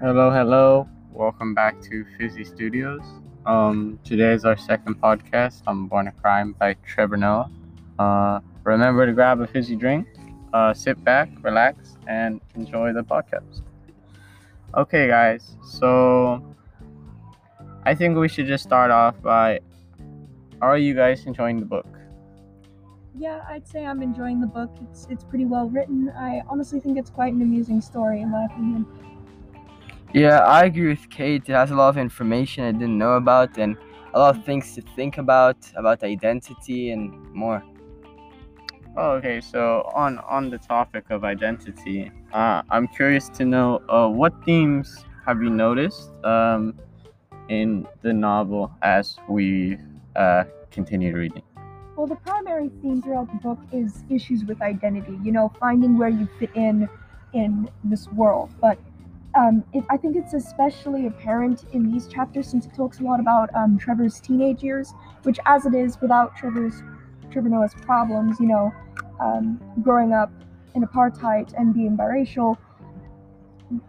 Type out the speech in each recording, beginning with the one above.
Hello, hello. Welcome back to Fizzy Studios. Um, today is our second podcast. I'm Born a Crime by Trevor Noah. Uh, remember to grab a fizzy drink, uh, sit back, relax, and enjoy the podcast. Okay, guys. So I think we should just start off by Are you guys enjoying the book? Yeah, I'd say I'm enjoying the book. It's it's pretty well written. I honestly think it's quite an amusing story, in my opinion. Yeah, I agree with Kate. It has a lot of information I didn't know about and a lot of things to think about, about identity and more. Oh, okay. So on on the topic of identity, uh, I'm curious to know uh, what themes have you noticed um, in the novel as we uh, continue reading. Well, the primary theme throughout the book is issues with identity. You know, finding where you fit in in this world. But um, it, I think it's especially apparent in these chapters since it talks a lot about um, Trevor's teenage years, which, as it is, without Trevor's Trevor Noah's problems, you know, um, growing up in apartheid and being biracial,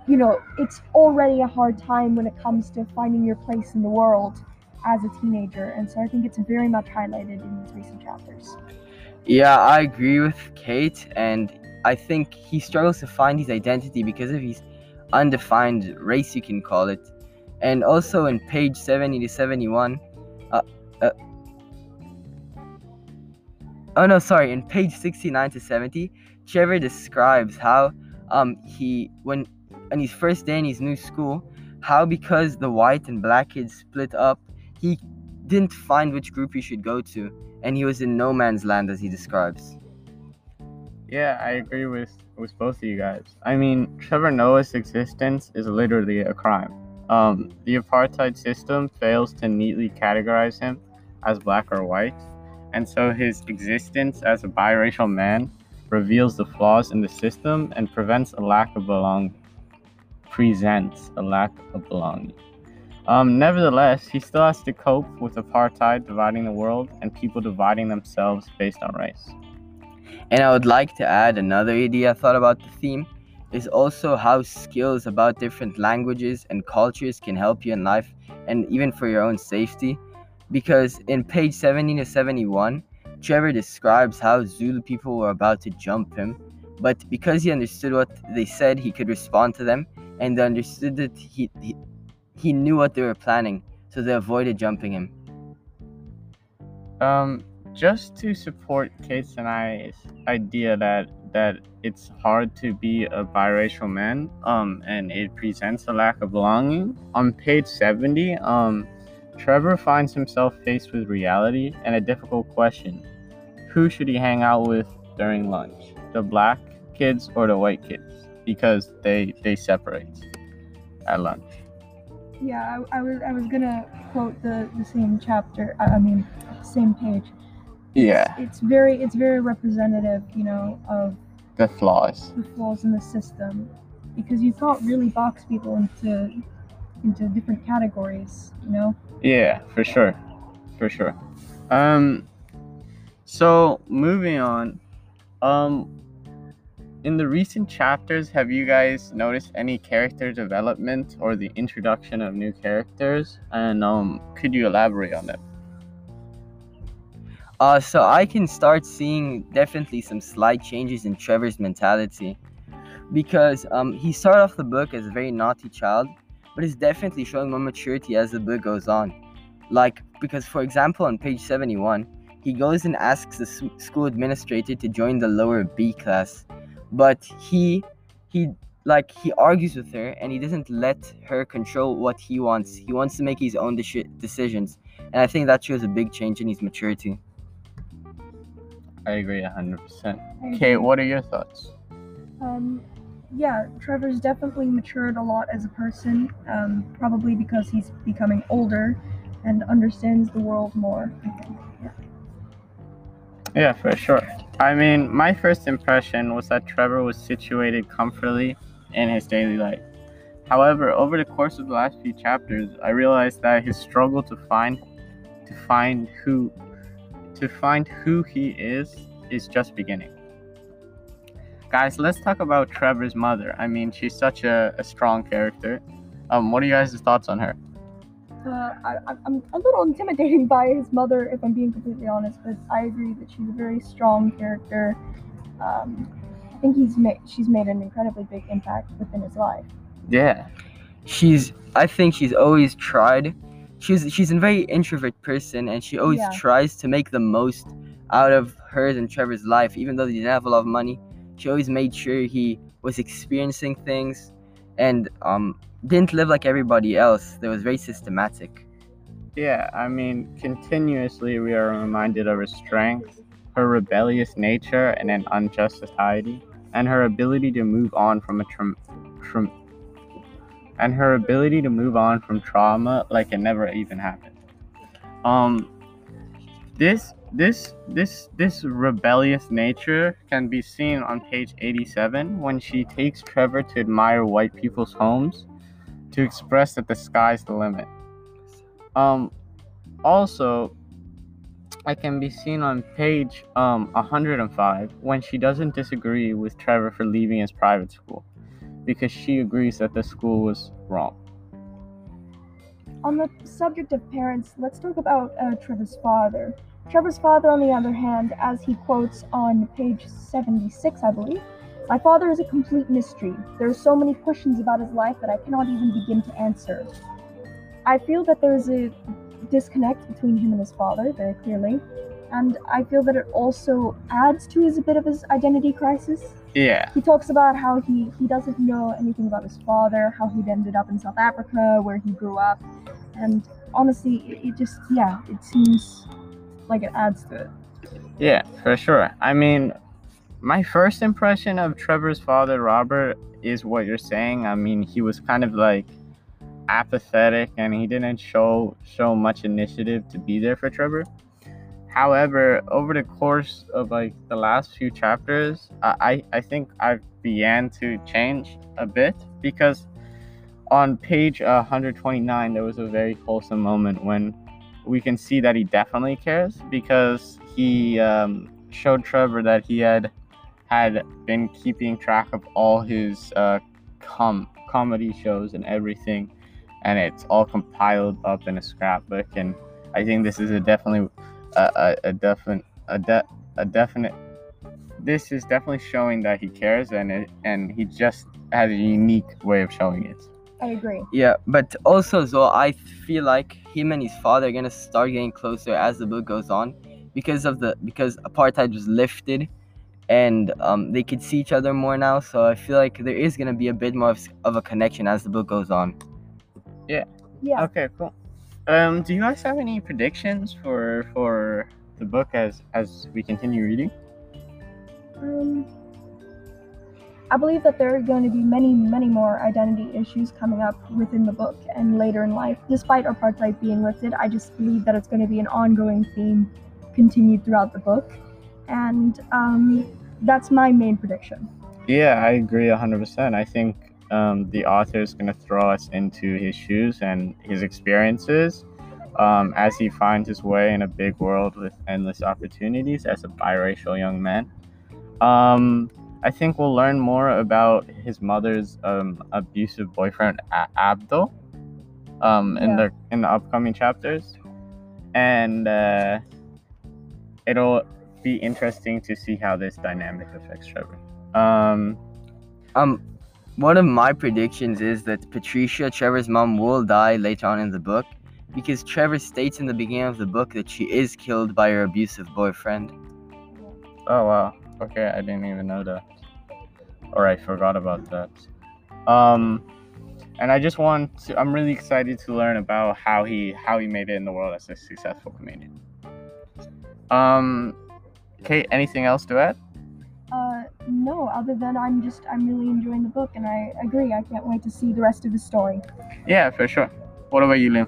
you know, it's already a hard time when it comes to finding your place in the world as a teenager. And so I think it's very much highlighted in these recent chapters. Yeah, I agree with Kate, and I think he struggles to find his identity because of his undefined race, you can call it. And also in page 70 to 71, uh, uh, oh no, sorry, in page 69 to 70, Trevor describes how um he when on his first day in his new school, how because the white and black kids split up, he didn't find which group he should go to, and he was in no man's land as he describes. Yeah, I agree with with both of you guys. I mean, Trevor Noah's existence is literally a crime. Um, the apartheid system fails to neatly categorize him as black or white, and so his existence as a biracial man reveals the flaws in the system and prevents a lack of belonging. Presents a lack of belonging. Um, nevertheless, he still has to cope with apartheid dividing the world and people dividing themselves based on race. And I would like to add another idea I thought about the theme is also how skills about different languages and cultures can help you in life and even for your own safety. Because in page 70 to 71, Trevor describes how Zulu people were about to jump him, but because he understood what they said, he could respond to them and they understood that he, he, he knew what they were planning, so they avoided jumping him. Um, just to support Kate's and I's idea that that it's hard to be a biracial man, um, and it presents a lack of belonging. On page 70, um, Trevor finds himself faced with reality and a difficult question. Who should he hang out with during lunch? The black kids or the white kids? Because they they separate at lunch. Yeah, I, I was I was gonna quote the, the same chapter. I mean, same page. Yeah, It's very it's very representative, you know, of the flaws. the flaws in the system, because you can't really box people into into different categories, you know. Yeah, for sure, for sure. Um, so moving on, um, in the recent chapters, have you guys noticed any character development or the introduction of new characters? And um, could you elaborate on that? Uh, so I can start seeing definitely some slight changes in Trevor's mentality, because um, he started off the book as a very naughty child, but is definitely showing more maturity as the book goes on. Like because, for example, on page seventy-one, he goes and asks the school administrator to join the lower B class, but he he like he argues with her and he doesn't let her control what he wants. He wants to make his own deci- decisions, and I think that shows a big change in his maturity. I agree hundred percent. Kate, what are your thoughts? Um, yeah, Trevor's definitely matured a lot as a person. Um, probably because he's becoming older and understands the world more. Yeah. Yeah, for sure. I mean, my first impression was that Trevor was situated comfortably in his daily life. However, over the course of the last few chapters, I realized that his struggle to find to find who to find who he is is just beginning. Guys, let's talk about Trevor's mother. I mean, she's such a, a strong character. Um, what are you guys' thoughts on her? Uh, I, I'm a little intimidating by his mother, if I'm being completely honest, but I agree that she's a very strong character. Um, I think he's made she's made an incredibly big impact within his life. Yeah. she's I think she's always tried. She's she's a very introvert person and she always Yeah. tries to make the most out of hers and Trevor's life, even though they didn't have a lot of money. She always made sure he was experiencing things and um didn't live like everybody else. That was very systematic. Yeah, I mean, continuously we are reminded of her strength, her rebellious nature and an unjust society, and her ability to move on from a tra- from and her ability to move on from trauma like it never even happened. Um this this this this rebellious nature can be seen on page 87 when she takes Trevor to admire white people's homes to express that the sky's the limit. Um, also, I can be seen on page um 105 when she doesn't disagree with Trevor for leaving his private school because she agrees that the school was wrong. On the subject of parents, let's talk about uh, Trevor's father. Trevor's father, on the other hand, as he quotes on page 76, I believe, my father is a complete mystery. There are so many questions about his life that I cannot even begin to answer. I feel that there is a disconnect between him and his father, very clearly, and I feel that it also adds to his a bit of his identity crisis. Yeah, He talks about how he, he doesn't know anything about his father, how he'd ended up in South Africa, where he grew up, and honestly, it, it just, yeah, it seems like it adds to it. yeah, for sure. I mean, my first impression of Trevor's father, Robert, is what you're saying. I mean, he was kind of like apathetic and he didn't show show much initiative to be there for Trevor. However, over the course of like the last few chapters, I I, think I began to change a bit because on page uh, 129 there was a very wholesome moment when we can see that he definitely cares because he um, showed Trevor that he had had been keeping track of all his uh, com- comedy shows and everything, and it's all compiled up in a scrapbook. And I think this is a definitely a, a, a definite a, de- a definite. This is definitely showing that he cares, and it, and he just has a unique way of showing it. I agree. Yeah, but also as well, I feel like him and his father are gonna start getting closer as the book goes on, because of the because apartheid was lifted, and um, they could see each other more now. So I feel like there is gonna be a bit more of, of a connection as the book goes on. Yeah. Yeah. Okay, cool. Um, do you guys have any predictions for for the book as as we continue reading? Um, I believe that there are going to be many, many more identity issues coming up within the book and later in life. Despite apartheid being lifted, I just believe that it's going to be an ongoing theme continued throughout the book. And um, that's my main prediction. Yeah, I agree 100%. I think um, the author is going to throw us into his shoes and his experiences um, as he finds his way in a big world with endless opportunities as a biracial young man. Um, I think we'll learn more about his mother's um, abusive boyfriend, A- Abdul, um, in Yeah. the in the upcoming chapters, and uh, it'll be interesting to see how this dynamic affects Trevor. Um, Um, one of my predictions is that Patricia, Trevor's mom, will die later on in the book, because Trevor states in the beginning of the book that she is killed by her abusive boyfriend. Oh wow. Okay, I didn't even know that. Or I forgot about that. Um and I just want to I'm really excited to learn about how he how he made it in the world as a successful comedian. Um Kate, anything else to add? No, other than I'm just, I'm really enjoying the book and I agree. I can't wait to see the rest of the story. Yeah, for sure. What about you, Liam?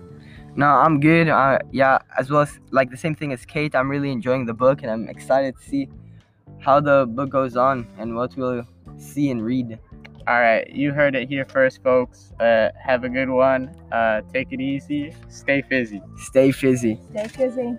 No, I'm good. Uh, yeah, as well as like the same thing as Kate, I'm really enjoying the book and I'm excited to see how the book goes on and what we'll see and read. All right, you heard it here first, folks. Uh, have a good one. Uh, take it easy. Stay fizzy. Stay fizzy. Stay busy.